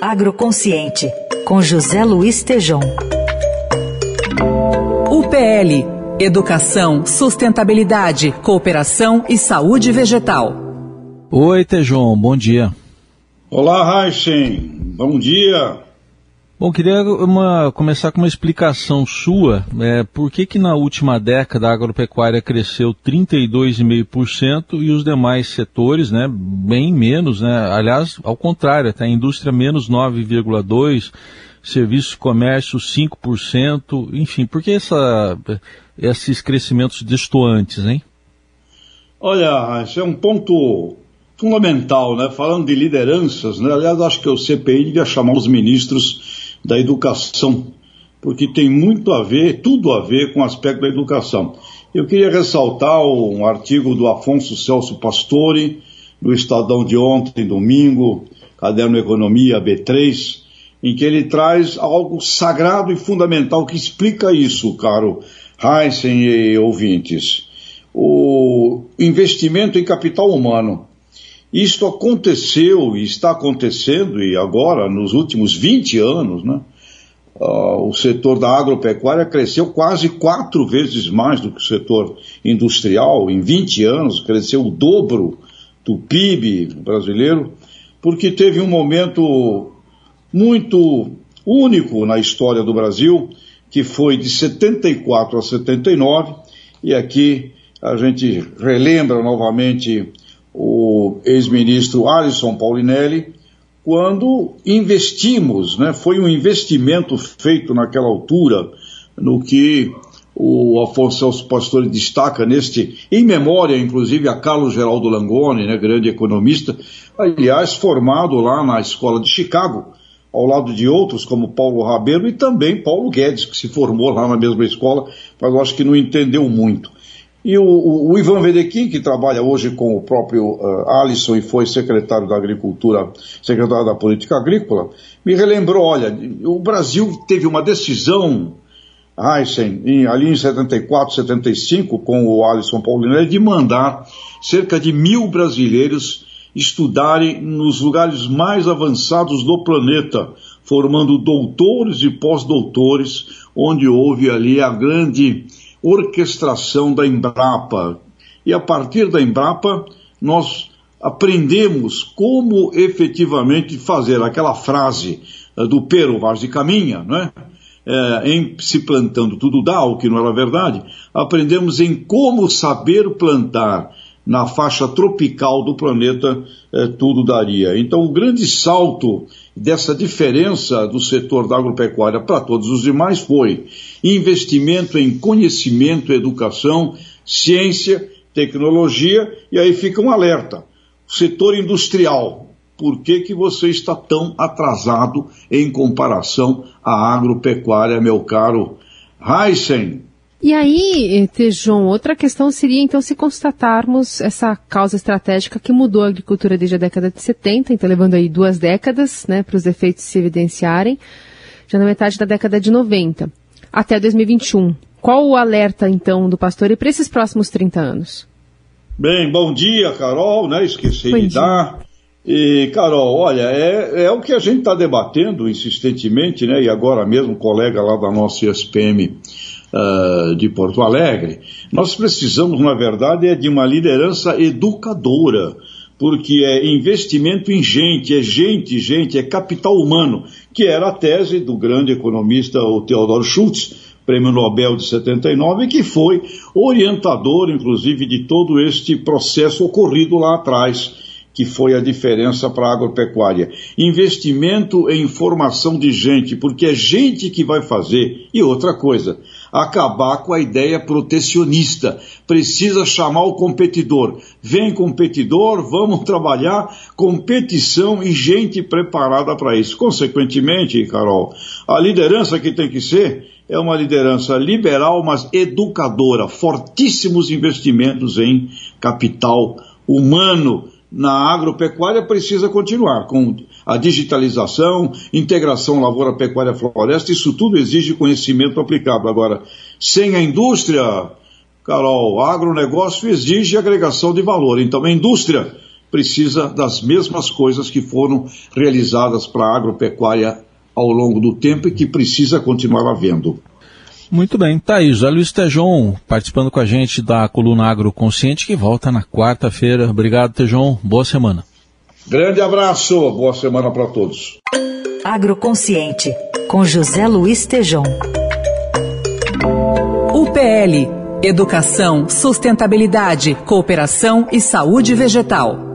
Agroconsciente, com José Luiz Tejom. UPL Educação, Sustentabilidade, Cooperação e Saúde Vegetal. Oi, Tejon, bom dia. Olá, Raicen, bom dia. Bom, queria uma, começar com uma explicação sua. É, por que, que na última década a agropecuária cresceu 32,5% e os demais setores, né, bem menos, né? Aliás, ao contrário, até a indústria menos 9,2%, serviços e comércio 5%, enfim, por que essa, esses crescimentos destoantes, hein? Olha, esse é um ponto fundamental, né? Falando de lideranças, né? Aliás, acho que o CPI devia chamar os ministros da educação, porque tem muito a ver, tudo a ver com o aspecto da educação. Eu queria ressaltar um artigo do Afonso Celso Pastore, do Estadão de ontem, domingo, Caderno Economia B3, em que ele traz algo sagrado e fundamental que explica isso, caro Heisen e ouvintes. O investimento em capital humano. Isto aconteceu e está acontecendo, e agora, nos últimos 20 anos, né, uh, o setor da agropecuária cresceu quase quatro vezes mais do que o setor industrial. Em 20 anos, cresceu o dobro do PIB brasileiro, porque teve um momento muito único na história do Brasil, que foi de 74 a 79, e aqui a gente relembra novamente o ex-ministro Alisson Paulinelli, quando investimos, né, foi um investimento feito naquela altura no que o Afonso Celso Pastore destaca neste, em memória, inclusive, a Carlos Geraldo Langoni, né, grande economista, aliás, formado lá na Escola de Chicago, ao lado de outros como Paulo Rabelo e também Paulo Guedes, que se formou lá na mesma escola, mas eu acho que não entendeu muito. E o, o, o Ivan Vedequim, que trabalha hoje com o próprio uh, Alisson e foi secretário da Agricultura, secretário da Política Agrícola, me relembrou, olha, o Brasil teve uma decisão, Heisen, em, ali em 74, 75, com o Alisson Paulinelli, de mandar cerca de mil brasileiros estudarem nos lugares mais avançados do planeta, formando doutores e pós-doutores, onde houve ali a grande orquestração da Embrapa. E a partir da Embrapa, nós aprendemos como efetivamente fazer aquela frase uh, do Pero Vaz de Caminha, né? É, em se plantando tudo dá, o que não era verdade, aprendemos em como saber plantar na faixa tropical do planeta é, tudo daria. Então, o grande salto dessa diferença do setor da agropecuária para todos os demais foi investimento em conhecimento, educação, ciência, tecnologia, e aí fica um alerta. Setor industrial, por que, que você está tão atrasado em comparação à agropecuária, meu caro Heisen? E aí, Tejon, outra questão seria então se constatarmos essa causa estratégica que mudou a agricultura desde a década de 70, então levando aí duas décadas né, para os efeitos se evidenciarem, já na metade da década de 90, até 2021. Qual o alerta então do pastor para esses próximos 30 anos? Bem, bom dia, Carol, né? Esqueci bom de dia. dar. E, Carol, olha, é, é o que a gente está debatendo insistentemente, né? E agora mesmo, um colega lá da nossa ESPM uh, de Porto Alegre, nós precisamos, na verdade, é de uma liderança educadora, porque é investimento em gente, é gente, gente, é capital humano, que era a tese do grande economista o Theodor Schultz, prêmio Nobel de 79, que foi orientador, inclusive, de todo este processo ocorrido lá atrás que foi a diferença para a agropecuária. Investimento em formação de gente, porque é gente que vai fazer. E outra coisa, acabar com a ideia protecionista. Precisa chamar o competidor. Vem competidor, vamos trabalhar, competição e gente preparada para isso. Consequentemente, Carol, a liderança que tem que ser é uma liderança liberal, mas educadora, fortíssimos investimentos em capital humano na agropecuária precisa continuar com a digitalização, integração lavoura-pecuária-floresta, isso tudo exige conhecimento aplicado. Agora, sem a indústria, Carol, agronegócio exige agregação de valor. Então, a indústria precisa das mesmas coisas que foram realizadas para a agropecuária ao longo do tempo e que precisa continuar havendo. Muito bem, aí, José Luiz Tejon participando com a gente da coluna Agroconsciente que volta na quarta-feira. Obrigado, Tejon. Boa semana. Grande abraço, boa semana para todos. Agroconsciente, com José Luiz Tejon. UPL Educação, Sustentabilidade, Cooperação e Saúde Vegetal.